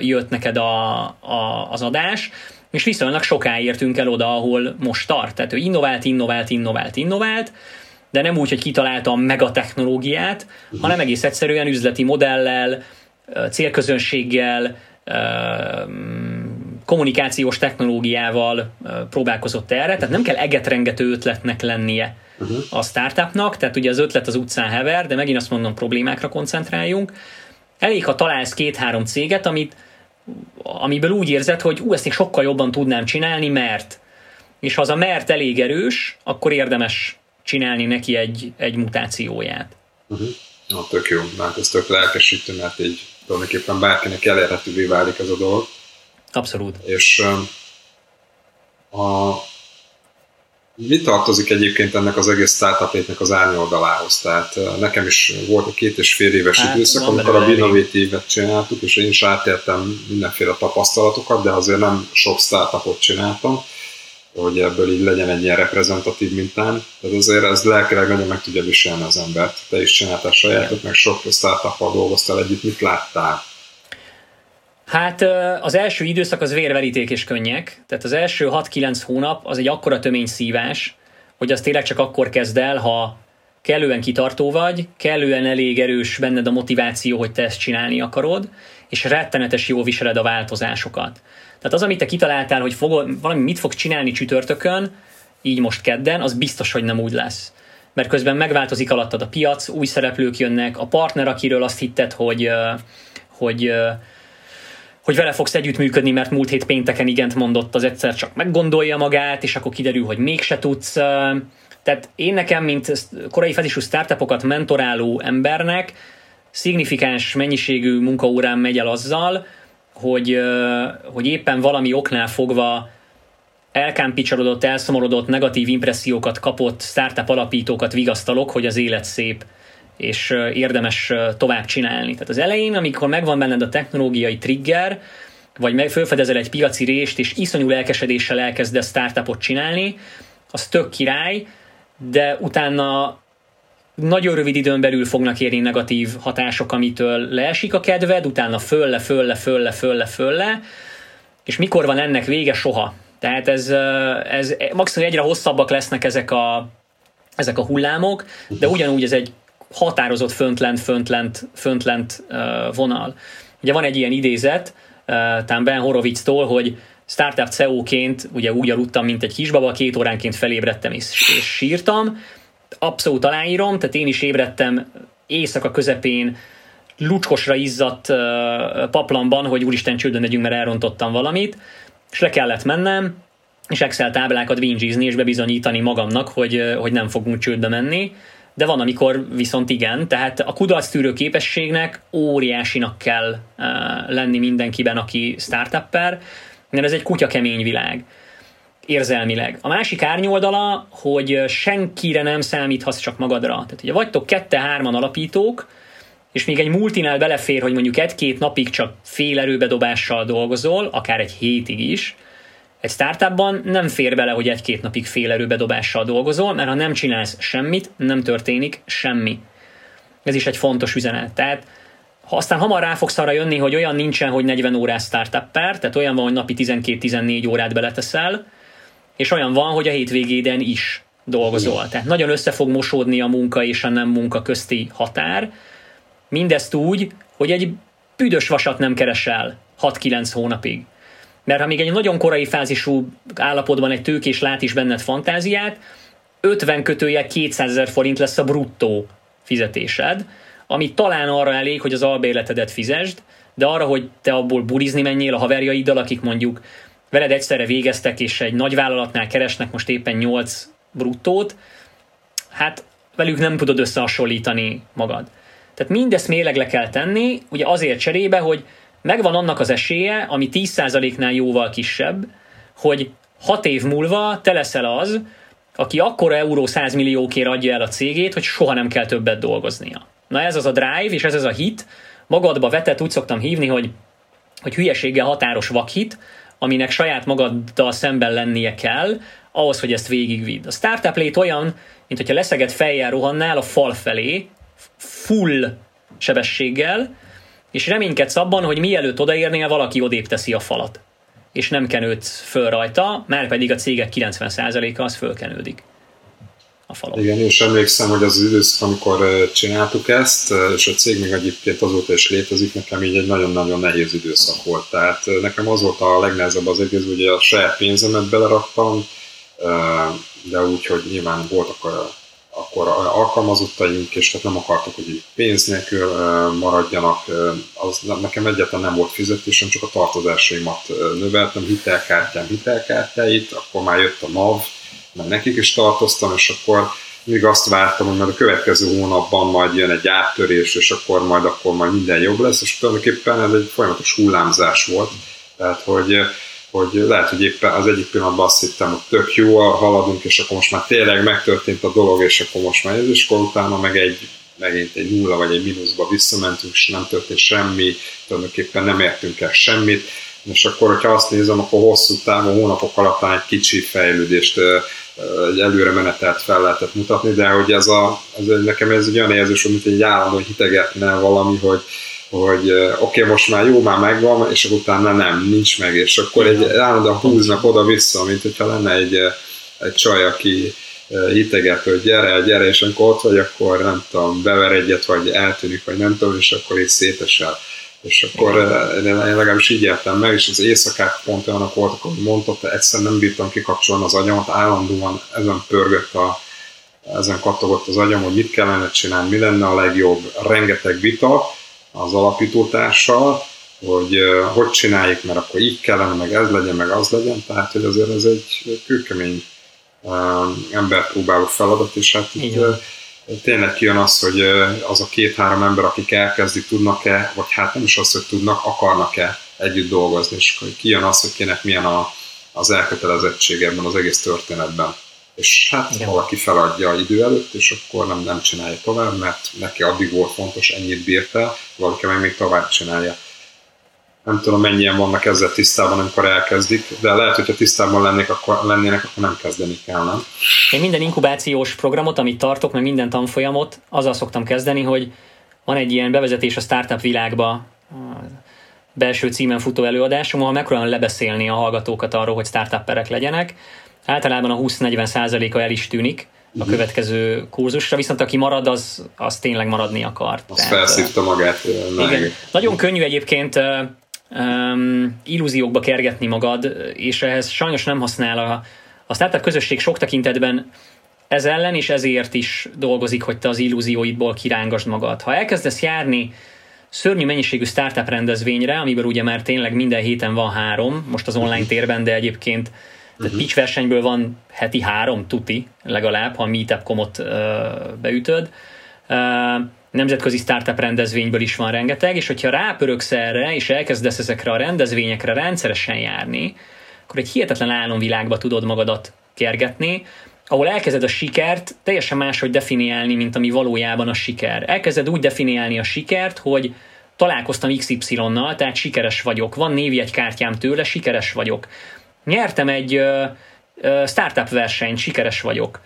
jött neked a, a, az adás, és viszonylag soká értünk el oda, ahol most tart. Tehát ő innovált, innovált, innovált, innovált, de nem úgy, hogy kitalálta a megatechnológiát, hanem egész egyszerűen üzleti modellel, célközönséggel, kommunikációs technológiával próbálkozott erre, tehát nem kell egetrengető ötletnek lennie uh-huh. a startupnak, tehát ugye az ötlet az utcán hever, de megint azt mondom, problémákra koncentráljunk. Elég, ha találsz két-három céget, amit, amiből úgy érzed, hogy ú, ezt még sokkal jobban tudnám csinálni, mert. És ha az a mert elég erős, akkor érdemes csinálni neki egy, egy mutációját. Uh-huh. Na, tök jó, mert ez tök lelkesítő, mert így tulajdonképpen bárkinek elérhetővé válik ez a dolog. Abszolút. És a, mi tartozik egyébként ennek az egész startup az árnyoldalához? Tehát nekem is volt egy két és fél éves hát, időszak, amikor a Binovative-et csináltuk, és én is átértem mindenféle tapasztalatokat, de azért nem sok startupot csináltam hogy ebből így legyen egy ilyen reprezentatív mintán. Tehát azért ez lelkileg nagyon meg tudja viselni az embert. Te is csináltál sajátot, meg sok startup dolgoztál együtt. Mit láttál? Hát az első időszak az vérveríték és könnyek. Tehát az első 6-9 hónap az egy akkora tömény szívás, hogy az tényleg csak akkor kezd el, ha kellően kitartó vagy, kellően elég erős benned a motiváció, hogy te ezt csinálni akarod, és rettenetes jó viseled a változásokat. Tehát az, amit te kitaláltál, hogy fog, valami mit fog csinálni csütörtökön, így most kedden, az biztos, hogy nem úgy lesz. Mert közben megváltozik alattad a piac, új szereplők jönnek, a partner, akiről azt hitted, hogy, hogy, hogy vele fogsz együttműködni, mert múlt hét pénteken igent mondott, az egyszer csak meggondolja magát, és akkor kiderül, hogy mégse tudsz. Tehát én nekem, mint korai fázisú startupokat mentoráló embernek, szignifikáns mennyiségű munkaórán megy el azzal, hogy, hogy éppen valami oknál fogva elkámpicsarodott, elszomorodott, negatív impressziókat kapott startup alapítókat vigasztalok, hogy az élet szép, és érdemes tovább csinálni. Tehát az elején, amikor megvan benned a technológiai trigger, vagy felfedezel egy piaci rést, és iszonyú lelkesedéssel elkezdesz startupot csinálni, az tök király, de utána nagyon rövid időn belül fognak érni negatív hatások, amitől leesik a kedved, utána fölle, fölle, fölle, fölle, fölle, és mikor van ennek vége? Soha. Tehát ez, ez maximum egyre hosszabbak lesznek ezek a, ezek a hullámok, de ugyanúgy ez egy határozott föntlent, föntlent, föntlent vonal. Ugye van egy ilyen idézet, talán Ben Horowitz-tól, hogy startup CEO-ként ugye úgy aludtam, mint egy kisbaba, két óránként felébredtem és, és sírtam, abszolút aláírom, tehát én is ébredtem éjszaka közepén, lucskosra izzadt uh, paplanban, hogy úristen csődön megyünk, mert elrontottam valamit, és le kellett mennem, és Excel táblákat vingizni és bebizonyítani magamnak, hogy, hogy nem fogunk csődbe menni, de van, amikor viszont igen, tehát a kudarc tűrő képességnek óriásinak kell uh, lenni mindenkiben, aki startupper, mert ez egy kutya kemény világ érzelmileg. A másik árnyoldala, hogy senkire nem számíthatsz csak magadra. Tehát ugye vagytok kette-hárman alapítók, és még egy multinál belefér, hogy mondjuk egy-két napig csak fél erőbedobással dolgozol, akár egy hétig is, egy startupban nem fér bele, hogy egy-két napig fél erőbedobással dolgozol, mert ha nem csinálsz semmit, nem történik semmi. Ez is egy fontos üzenet. Tehát ha aztán hamar rá fogsz arra jönni, hogy olyan nincsen, hogy 40 órás per, tehát olyan van, hogy napi 12-14 órát beleteszel, és olyan van, hogy a hétvégéden is dolgozol. Tehát nagyon össze fog mosódni a munka és a nem munka közti határ. Mindezt úgy, hogy egy büdös vasat nem keresel 6-9 hónapig. Mert ha még egy nagyon korai fázisú állapotban egy tőkés lát is benned fantáziát, 50 kötője 200 ezer forint lesz a bruttó fizetésed, ami talán arra elég, hogy az albérletedet fizesd, de arra, hogy te abból bulizni menjél a haverjaiddal, akik mondjuk veled egyszerre végeztek, és egy nagy vállalatnál keresnek most éppen 8 bruttót, hát velük nem tudod összehasonlítani magad. Tehát mindezt mélegle kell tenni, ugye azért cserébe, hogy megvan annak az esélye, ami 10%-nál jóval kisebb, hogy 6 év múlva te leszel az, aki akkora euró 100 milliókért adja el a cégét, hogy soha nem kell többet dolgoznia. Na ez az a drive, és ez az a hit, magadba vetett, úgy szoktam hívni, hogy, hogy hülyeséggel határos vakhit, aminek saját magaddal szemben lennie kell, ahhoz, hogy ezt végigvidd. A startup lét olyan, mint hogyha leszegett fejjel rohannál a fal felé, full sebességgel, és reménykedsz abban, hogy mielőtt odaérnél, valaki odébb teszi a falat. És nem kenődsz föl rajta, már pedig a cégek 90%-a az fölkenődik a falon. Igen, és emlékszem, hogy az időszak, amikor csináltuk ezt, és a cég még egyébként azóta is létezik, nekem így egy nagyon-nagyon nehéz időszak volt. Tehát nekem az volt a legnehezebb az egész, hogy a saját pénzemet beleraktam, de úgy, hogy nyilván voltak a akkor alkalmazottaink, és tehát nem akartuk, hogy pénz nélkül maradjanak. Az nekem egyáltalán nem volt fizetésem, csak a tartozásaimat növeltem, hitelkártyám hitelkártyáit, akkor már jött a NAV, mert nekik is tartoztam, és akkor még azt vártam, hogy majd a következő hónapban majd jön egy áttörés, és akkor majd, akkor majd minden jobb lesz, és tulajdonképpen ez egy folyamatos hullámzás volt. Tehát, hogy hogy lehet, hogy éppen az egyik pillanatban azt hittem, hogy tök jó haladunk, és akkor most már tényleg megtörtént a dolog, és akkor most már ez, és akkor utána meg egy, megint egy nulla vagy egy mínuszba visszamentünk, és nem történt semmi, tulajdonképpen nem értünk el semmit, és akkor, hogyha azt nézem, akkor hosszú távon, hónapok alatt egy kicsi fejlődést, egy előre menetelt fel lehetett mutatni, de hogy ez, a, ez nekem ez egy olyan érzés, mint egy állandó hitegetne valami, hogy, hogy oké, okay, most már jó, már megvan, és akkor utána nem, nincs meg, és akkor egy állandóan húznak oda-vissza, mint hogyha lenne egy, egy csaj, aki hiteget, hogy gyere, gyere, és amikor ott vagy, akkor nem tudom, bever egyet, vagy eltűnik, vagy nem tudom, és akkor így szétesel. És akkor én legalábbis így értem meg, és az éjszakák pont olyanok voltak, hogy mondta, egyszer nem bírtam kikapcsolni az agyamat, állandóan ezen pörgött a, ezen kattogott az agyam, hogy mit kellene csinálni, mi lenne a legjobb, rengeteg vita, az alapítótársal, hogy hogy csináljuk, mert akkor így kellene, meg ez legyen, meg az legyen, tehát hogy azért ez egy kőkemény uh, próbáló feladat, és hát itt tényleg kijön az, hogy az a két-három ember, akik elkezdik, tudnak-e, vagy hát nem is az, hogy tudnak, akarnak-e együtt dolgozni, és kijön az, hogy kinek milyen a, az elkötelezettség ebben az egész történetben és hát Igen. valaki feladja idő előtt, és akkor nem, nem csinálja tovább, mert neki addig volt fontos, ennyit bírta, valaki meg még tovább csinálja. Nem tudom, mennyien vannak ezzel tisztában, amikor elkezdik, de lehet, hogyha tisztában lennék, akkor, lennének, akkor nem kezdeni kell, nem? Én minden inkubációs programot, amit tartok, meg minden tanfolyamot, azzal szoktam kezdeni, hogy van egy ilyen bevezetés a startup világba, belső címen futó előadásom, ahol megpróbálom lebeszélni a hallgatókat arról, hogy startupperek legyenek, általában a 20-40 százaléka el is tűnik a mhm. következő kurzusra, viszont aki marad, az, az tényleg maradni akar. Az Tehát, felszívta magát. Igen. Nagyon könnyű egyébként um, illúziókba kergetni magad, és ehhez sajnos nem használ a, a startup közösség sok tekintetben ez ellen, és ezért is dolgozik, hogy te az illúzióidból kirángasd magad. Ha elkezdesz járni szörnyű mennyiségű startup rendezvényre, amiből ugye már tényleg minden héten van három, most az online térben, de egyébként tehát uh-huh. pitch versenyből van heti három tuti legalább, ha a Meetup.com-ot uh, beütöd. Uh, nemzetközi startup rendezvényből is van rengeteg, és hogyha rápöröksz erre, és elkezdesz ezekre a rendezvényekre rendszeresen járni, akkor egy hihetetlen álomvilágba tudod magadat kergetni, ahol elkezded a sikert teljesen máshogy definiálni, mint ami valójában a siker. Elkezded úgy definiálni a sikert, hogy találkoztam XY-nal, tehát sikeres vagyok, van névjegykártyám tőle, sikeres vagyok nyertem egy startup versenyt, sikeres vagyok.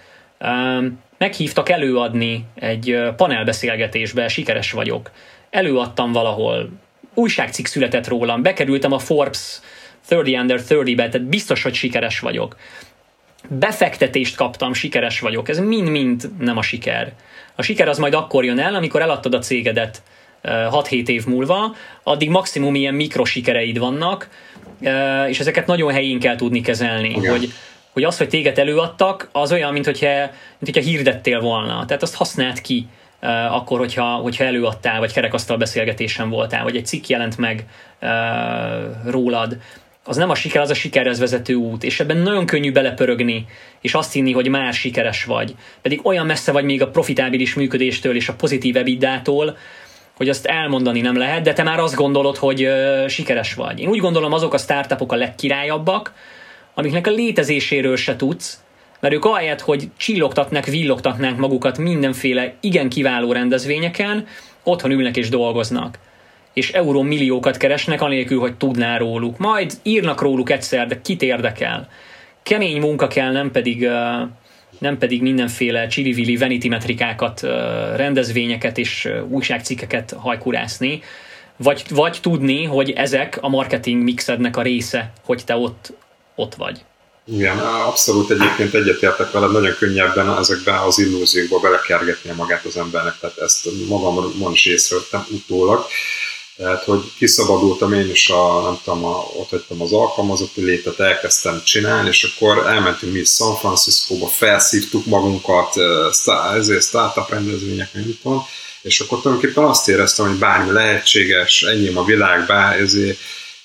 Meghívtak előadni egy panelbeszélgetésbe, sikeres vagyok. Előadtam valahol, újságcikk született rólam, bekerültem a Forbes 30 under 30-be, tehát biztos, hogy sikeres vagyok. Befektetést kaptam, sikeres vagyok. Ez mind-mind nem a siker. A siker az majd akkor jön el, amikor eladtad a cégedet 6-7 év múlva, addig maximum ilyen mikrosikereid vannak, és ezeket nagyon helyén kell tudni kezelni, Igen. hogy hogy az, hogy téged előadtak, az olyan, mint hogyha, mint hogyha hirdettél volna. Tehát azt használt ki. akkor, hogyha, hogyha előadtál, vagy kerekasztal beszélgetésen voltál, vagy egy cikk jelent meg rólad, az nem a siker, az a sikerhez vezető út, és ebben nagyon könnyű belepörögni, és azt hinni, hogy már sikeres vagy. Pedig olyan messze vagy még a profitábilis működéstől és a pozitív ebidától, hogy azt elmondani nem lehet, de te már azt gondolod, hogy uh, sikeres vagy. Én úgy gondolom, azok a startupok a legkirályabbak, amiknek a létezéséről se tudsz, mert ők ahelyett, hogy csillogtatnak, villogtatnák magukat mindenféle igen kiváló rendezvényeken, otthon ülnek és dolgoznak. És euró milliókat keresnek, anélkül, hogy tudná róluk. Majd írnak róluk egyszer, de kit érdekel. Kemény munka kell, nem pedig, nem pedig mindenféle csili vanity metrikákat, rendezvényeket és újságcikkeket hajkurászni, vagy, vagy tudni, hogy ezek a marketing mixednek a része, hogy te ott, ott vagy. Igen, abszolút egyébként egyetértek veled, nagyon könnyebben ezekben az illúziókba belekergetnie magát az embernek, tehát ezt magamon is észrevettem utólag. Tehát, hogy kiszabadultam én is, a, nem tudom, a, ott hagytam az alkalmazotti létet, elkezdtem csinálni, és akkor elmentünk mi San Franciscóba, felszívtuk magunkat, ezért startup rendezvények, nem tudom, és akkor tulajdonképpen azt éreztem, hogy bármi lehetséges, ennyi a világ, ezért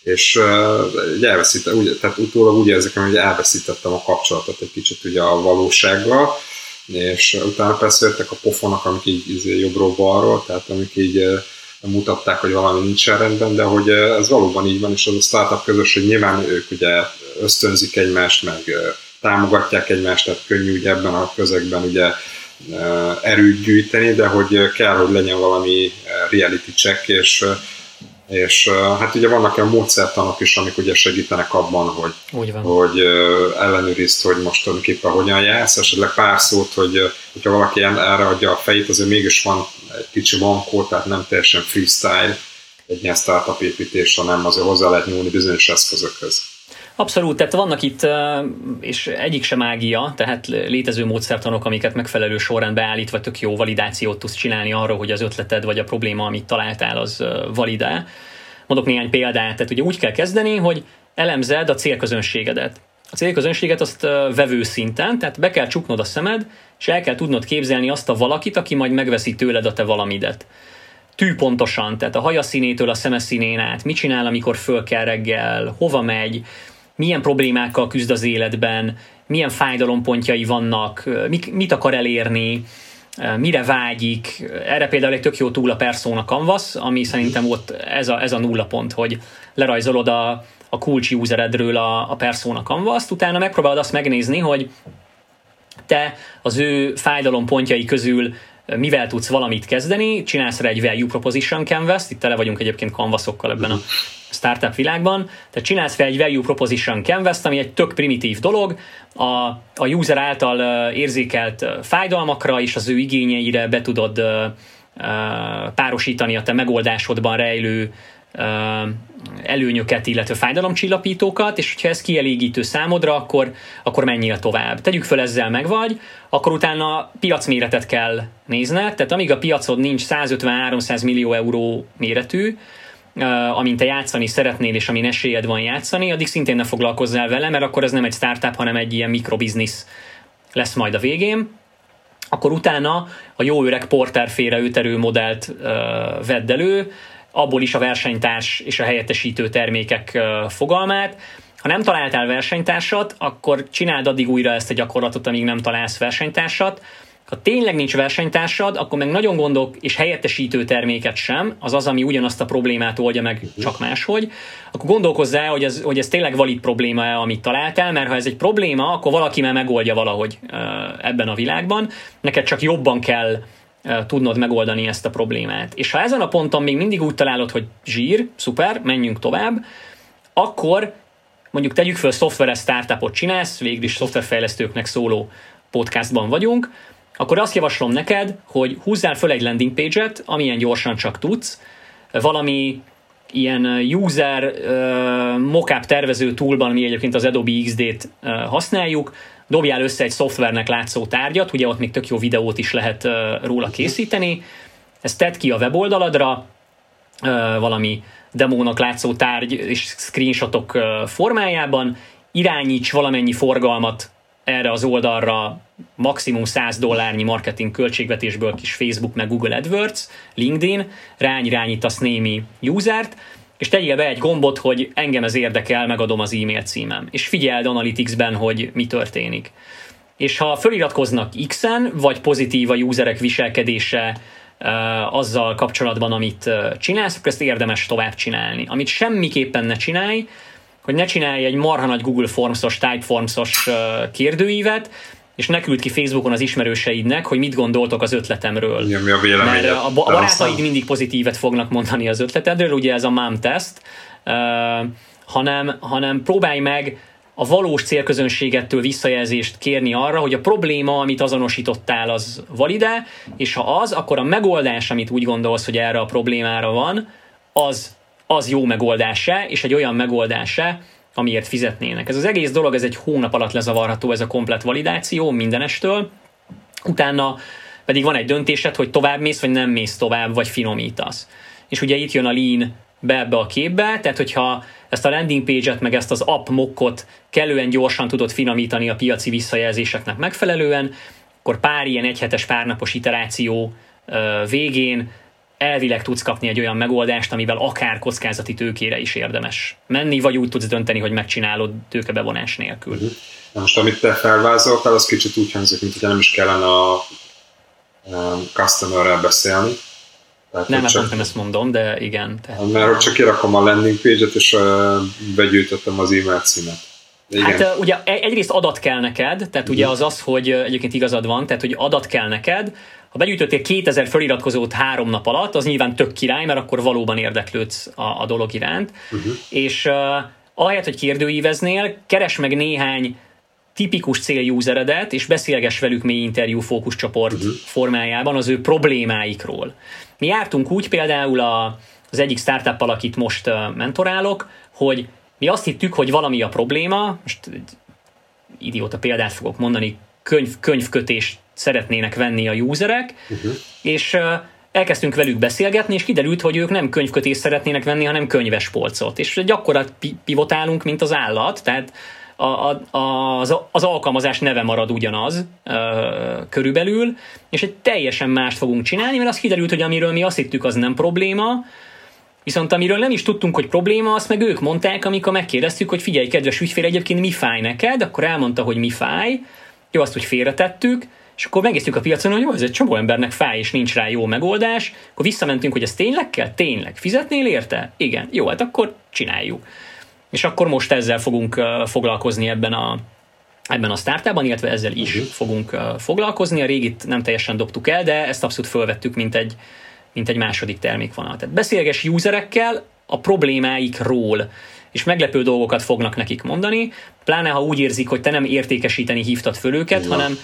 és uh, elveszítettem, úgy, tehát utólag úgy érzek, hogy elveszítettem a kapcsolatot egy kicsit ugye a valósággal, és utána persze jöttek a pofonok, amik így izé, jobbról balról, tehát amik így uh, mutatták, hogy valami nincsen rendben, de hogy ez valóban így van, és az a startup közösség nyilván ők ugye ösztönzik egymást, meg támogatják egymást, tehát könnyű ugye ebben a közegben ugye erőt gyűjteni, de hogy kell, hogy legyen valami reality check, és és hát ugye vannak olyan módszertanok is, amik ugye segítenek abban, hogy, hogy ellenőrizd, hogy most tulajdonképpen hogyan jársz, esetleg pár szót, hogy hogyha valaki erre adja a fejét, azért mégis van egy kicsi mankó, tehát nem teljesen freestyle egy ilyen startup építés, hanem azért hozzá lehet nyúlni bizonyos eszközökhöz. Abszolút, tehát vannak itt, és egyik sem mágia, tehát létező módszertanok, amiket megfelelő sorrend beállítva tök jó validációt tudsz csinálni arról, hogy az ötleted vagy a probléma, amit találtál, az validál. Mondok néhány példát, tehát ugye úgy kell kezdeni, hogy elemzed a célközönségedet. A célközönséget azt vevő szinten, tehát be kell csuknod a szemed, és el kell tudnod képzelni azt a valakit, aki majd megveszi tőled a te valamidet tű pontosan, tehát a haja színétől a szeme színén át, mit csinál, amikor föl kell reggel, hova megy, milyen problémákkal küzd az életben, milyen fájdalompontjai vannak, mit akar elérni, mire vágyik. Erre például egy tök jó túl a Persona Canvas, ami szerintem ott ez a, ez a nulla pont, hogy lerajzolod a, a kulcs useredről a, a Persona Canvas-t, utána megpróbálod azt megnézni, hogy te az ő fájdalompontjai közül mivel tudsz valamit kezdeni, csinálsz rá egy value proposition canvas itt tele vagyunk egyébként canvasokkal ebben a startup világban, tehát csinálsz fel egy value proposition canvas ami egy tök primitív dolog, a, a user által érzékelt fájdalmakra és az ő igényeire be tudod párosítani a te megoldásodban rejlő előnyöket, illetve fájdalomcsillapítókat, és hogyha ez kielégítő számodra, akkor, akkor menjél tovább. Tegyük föl ezzel meg vagy, akkor utána piacméretet kell nézned, tehát amíg a piacod nincs 150-300 millió euró méretű, amint te játszani szeretnél, és amin esélyed van játszani, addig szintén ne foglalkozzál vele, mert akkor ez nem egy startup, hanem egy ilyen mikrobiznisz lesz majd a végén. Akkor utána a jó öreg porter félreüterő modellt uh, vedd elő, abból is a versenytárs és a helyettesítő termékek fogalmát. Ha nem találtál versenytársat, akkor csináld addig újra ezt a gyakorlatot, amíg nem találsz versenytársat, ha tényleg nincs versenytársad, akkor meg nagyon gondok és helyettesítő terméket sem, az az, ami ugyanazt a problémát oldja meg csak máshogy, akkor gondolkozzál, hogy ez, hogy ez tényleg valid probléma amit találtál, mert ha ez egy probléma, akkor valaki már megoldja valahogy ebben a világban, neked csak jobban kell tudnod megoldani ezt a problémát. És ha ezen a ponton még mindig úgy találod, hogy zsír, szuper, menjünk tovább, akkor mondjuk tegyük föl szoftveres startupot csinálsz, végül is szoftverfejlesztőknek szóló podcastban vagyunk, akkor azt javaslom neked, hogy húzzál föl egy landing page-et, amilyen gyorsan csak tudsz, valami ilyen user uh, mockup tervező toolban, mi egyébként az Adobe XD-t uh, használjuk, dobjál össze egy szoftvernek látszó tárgyat, ugye ott még tök jó videót is lehet róla készíteni, ezt tedd ki a weboldaladra, valami demónak látszó tárgy és screenshotok formájában, irányíts valamennyi forgalmat erre az oldalra maximum 100 dollárnyi marketing költségvetésből kis Facebook meg Google AdWords, LinkedIn, rányirányítasz némi usert, és tegyél be egy gombot, hogy engem ez érdekel, megadom az e-mail címem. És figyeld Analytics-ben, hogy mi történik. És ha föliratkoznak X-en, vagy pozitív a userek viselkedése uh, azzal kapcsolatban, amit uh, csinálsz, akkor ezt érdemes tovább csinálni. Amit semmiképpen ne csinálj, hogy ne csinálj egy marha nagy Google Forms-os, Typeforms-os uh, kérdőívet, és ne küld ki Facebookon az ismerőseidnek, hogy mit gondoltok az ötletemről. Igen, mi a Mert a, a barátaid mindig pozitívet fognak mondani az ötletedről, ugye ez a MAM teszt, uh, hanem, hanem próbálj meg a valós célközönségettől visszajelzést kérni arra, hogy a probléma, amit azonosítottál, az valide, és ha az, akkor a megoldás, amit úgy gondolsz, hogy erre a problémára van, az, az jó megoldása, és egy olyan megoldása, amiért fizetnének. Ez az egész dolog, ez egy hónap alatt lezavarható, ez a komplet validáció mindenestől. Utána pedig van egy döntésed, hogy tovább mész, vagy nem mész tovább, vagy finomítasz. És ugye itt jön a lean be ebbe a képbe, tehát hogyha ezt a landing page-et, meg ezt az app mockot kellően gyorsan tudod finomítani a piaci visszajelzéseknek megfelelően, akkor pár ilyen egyhetes, párnapos iteráció végén elvileg tudsz kapni egy olyan megoldást, amivel akár kockázati tőkére is érdemes menni, vagy úgy tudsz dönteni, hogy megcsinálod tőkebevonás nélkül. Uh-huh. Most, amit te felvázoltál, az kicsit úgy hangzik, mint hogy nem is kellene a customer beszélni, tehát, nem, csak, nem ezt mondom, de igen. Tehát, mert hogy csak kirakom a landing page-et, és uh, begyűjtöttem az e-mail címet. Igen. Hát ugye e- egyrészt adat kell neked, tehát ugye az az, hogy egyébként igazad van, tehát hogy adat kell neked, ha begyűjtöttél 2000 feliratkozót három nap alatt, az nyilván tök király, mert akkor valóban érdeklődsz a, a dolog iránt. Uh-huh. És uh, ahelyett, hogy kérdőíveznél, keres meg néhány tipikus céljúzeredet, és beszélgess velük mély interjú fókuszcsoport uh-huh. formájában az ő problémáikról. Mi jártunk úgy például a, az egyik startup akit most mentorálok, hogy mi azt hittük, hogy valami a probléma, most egy idióta példát fogok mondani, könyv, könyvkötést szeretnének venni a userek, uh-huh. és elkezdtünk velük beszélgetni, és kiderült, hogy ők nem könyvkötést szeretnének venni, hanem könyves polcot. És gyakorlat pivotálunk, mint az állat, tehát a, a, az, az alkalmazás neve marad ugyanaz ö, körülbelül, és egy teljesen mást fogunk csinálni, mert azt kiderült, hogy amiről mi azt hittük, az nem probléma, Viszont amiről nem is tudtunk, hogy probléma, azt meg ők mondták, amikor megkérdeztük, hogy figyelj, kedves ügyfél, egyébként mi fáj neked, akkor elmondta, hogy mi fáj, jó, azt, hogy félretettük, és akkor megnéztük a piacon, hogy jó, ez egy csomó embernek fáj, és nincs rá jó megoldás, akkor visszamentünk, hogy ez tényleg kell? Tényleg. Fizetnél érte? Igen. Jó, hát akkor csináljuk. És akkor most ezzel fogunk foglalkozni ebben a, ebben a startupban, illetve ezzel is uh-huh. fogunk foglalkozni. A régit nem teljesen dobtuk el, de ezt abszolút fölvettük, mint egy, mint egy második termékvonal. Tehát beszélges userekkel a problémáikról, és meglepő dolgokat fognak nekik mondani, pláne ha úgy érzik, hogy te nem értékesíteni hívtad föl őket, ja. hanem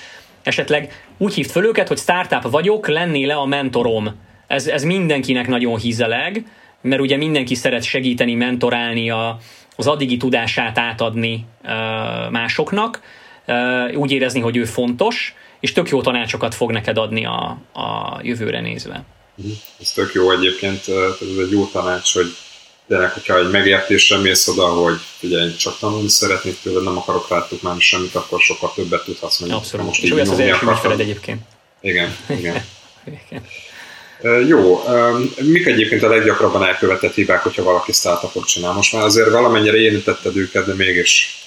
esetleg úgy hívt föl őket, hogy startup vagyok, lennél le a mentorom. Ez, ez mindenkinek nagyon hízeleg, mert ugye mindenki szeret segíteni, mentorálni, a, az addigi tudását átadni másoknak, úgy érezni, hogy ő fontos, és tök jó tanácsokat fog neked adni a, a jövőre nézve. Mhm. Ez tök jó egyébként, ez egy jó tanács, hogy tényleg, hogyha egy megértésre mész oda, hogy ugye én csak tanulni szeretnék tőle, nem akarok rátok már semmit, akkor sokkal többet tudhatsz, mondjuk. Abszolút. Most és olyan az első ügyfeled egyébként. Igen, igen. <laughs> igen. Jó, mik egyébként a leggyakrabban elkövetett hibák, hogyha valaki startupot csinál? Most már azért valamennyire érintetted őket, de mégis.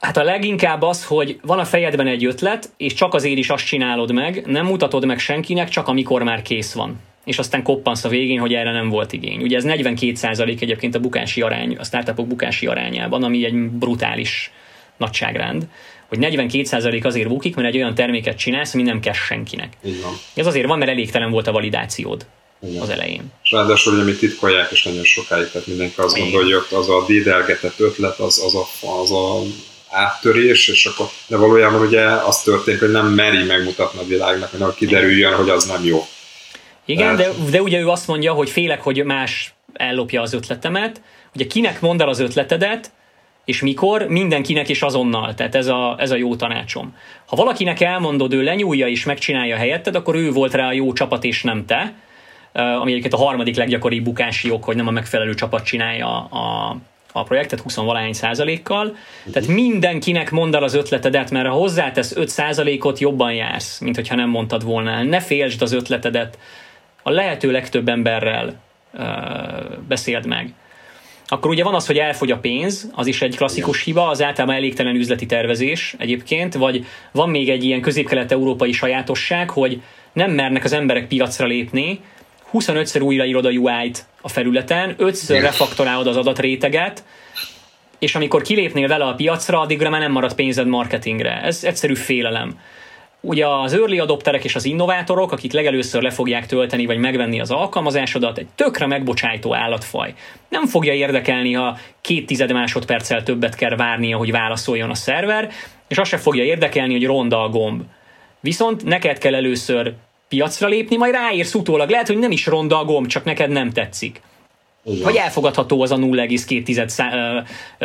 Hát a leginkább az, hogy van a fejedben egy ötlet, és csak azért is azt csinálod meg, nem mutatod meg senkinek, csak amikor már kész van. És aztán koppansz a végén, hogy erre nem volt igény. Ugye ez 42% egyébként a bukási arány, a startupok bukási arányában, ami egy brutális nagyságrend hogy 42% azért bukik, mert egy olyan terméket csinálsz, ami nem kell senkinek. Így van. Ez azért van, mert elégtelen volt a validációd Igen. az elején. És ráadásul ugye mi titkolják is nagyon sokáig, tehát mindenki azt Igen. gondolja, hogy az a dédelgetett ötlet, az, az, a, az a áttörés, és akkor, de valójában ugye az történik, hogy nem meri megmutatni a világnak, hogy kiderüljön, hogy az nem jó. Igen, de, de ugye ő azt mondja, hogy félek, hogy más ellopja az ötletemet. Ugye kinek mond el az ötletedet, és mikor, mindenkinek is azonnal. Tehát ez a, ez a jó tanácsom. Ha valakinek elmondod, ő lenyúlja és megcsinálja helyetted, akkor ő volt rá a jó csapat, és nem te. Ami egyébként a harmadik leggyakoribb bukási ok, hogy nem a megfelelő csapat csinálja a, a projektet 20 valány százalékkal, tehát mindenkinek mondd el az ötletedet, mert ha hozzátesz 5 százalékot, jobban jársz, mint hogyha nem mondtad volna el. Ne féltsd az ötletedet, a lehető legtöbb emberrel uh, beszéld meg. Akkor ugye van az, hogy elfogy a pénz, az is egy klasszikus hiba, az általában elégtelen üzleti tervezés egyébként, vagy van még egy ilyen közép-kelet-európai sajátosság, hogy nem mernek az emberek piacra lépni, 25-szer újraírod a UI-t a felületen, 5-ször refaktorálod az adatréteget, és amikor kilépnél vele a piacra, addigra már nem marad pénzed marketingre. Ez egyszerű félelem. Ugye az early adopterek és az innovátorok, akik legelőször le fogják tölteni vagy megvenni az alkalmazásodat, egy tökre megbocsájtó állatfaj. Nem fogja érdekelni, ha két tized másodperccel többet kell várnia, hogy válaszoljon a szerver, és azt se fogja érdekelni, hogy ronda a gomb. Viszont neked kell először piacra lépni, majd ráérsz utólag. Lehet, hogy nem is ronda a gomb, csak neked nem tetszik. Igen. Hogy elfogadható az a 0,2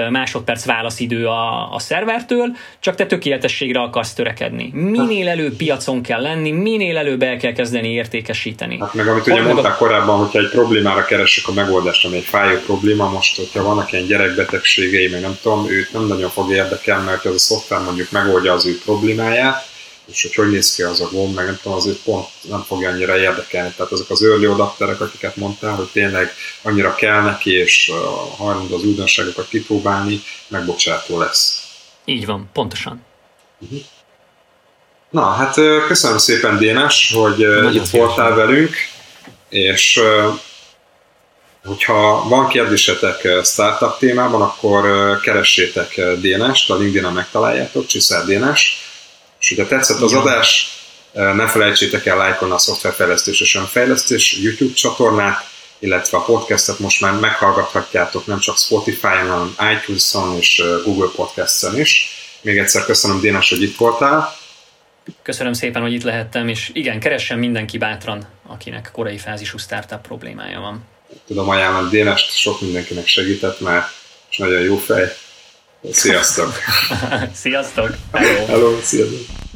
másodperc válaszidő a, a szervertől, csak te tökéletességre akarsz törekedni. Minél előbb piacon kell lenni, minél előbb el kell kezdeni értékesíteni. Hát meg amit ugye mondták a... korábban, hogyha egy problémára keresek a megoldást, ami egy fájó probléma, most, hogyha vannak ilyen gyerekbetegségei, meg nem tudom, őt nem nagyon fog érdekelni, mert az a szoftver mondjuk megoldja az ő problémáját, és hogy hogy néz ki az a gomb, meg nem tudom, azért pont nem fogja annyira érdekelni. Tehát azok az early adapterek, akiket mondtál, hogy tényleg annyira kell neki, és hajlandó az újdonságokat kipróbálni, megbocsátó lesz. Így van, pontosan. Uh-huh. Na, hát köszönöm szépen Dénes, hogy Nagyon itt voltál velünk, és hogyha van kérdésetek startup témában, akkor keressétek Dénest, a LinkedIn-en megtaláljátok, Csiszár Dénes, és hogyha tetszett az adás, ne felejtsétek el lájkolni a szoftverfejlesztés és önfejlesztés YouTube csatornát, illetve a podcastet most már meghallgathatjátok nem csak Spotify-on, hanem iTunes-on és Google Podcast-en is. Még egyszer köszönöm Dénes, hogy itt voltál. Köszönöm szépen, hogy itt lehettem, és igen, keressen mindenki bátran, akinek korai fázisú startup problémája van. Tudom ajánlani Dénest, sok mindenkinek segített már, és nagyon jó fej. Sziasztok! <laughs> Sziasztok! Hello! Hello, sziasztok!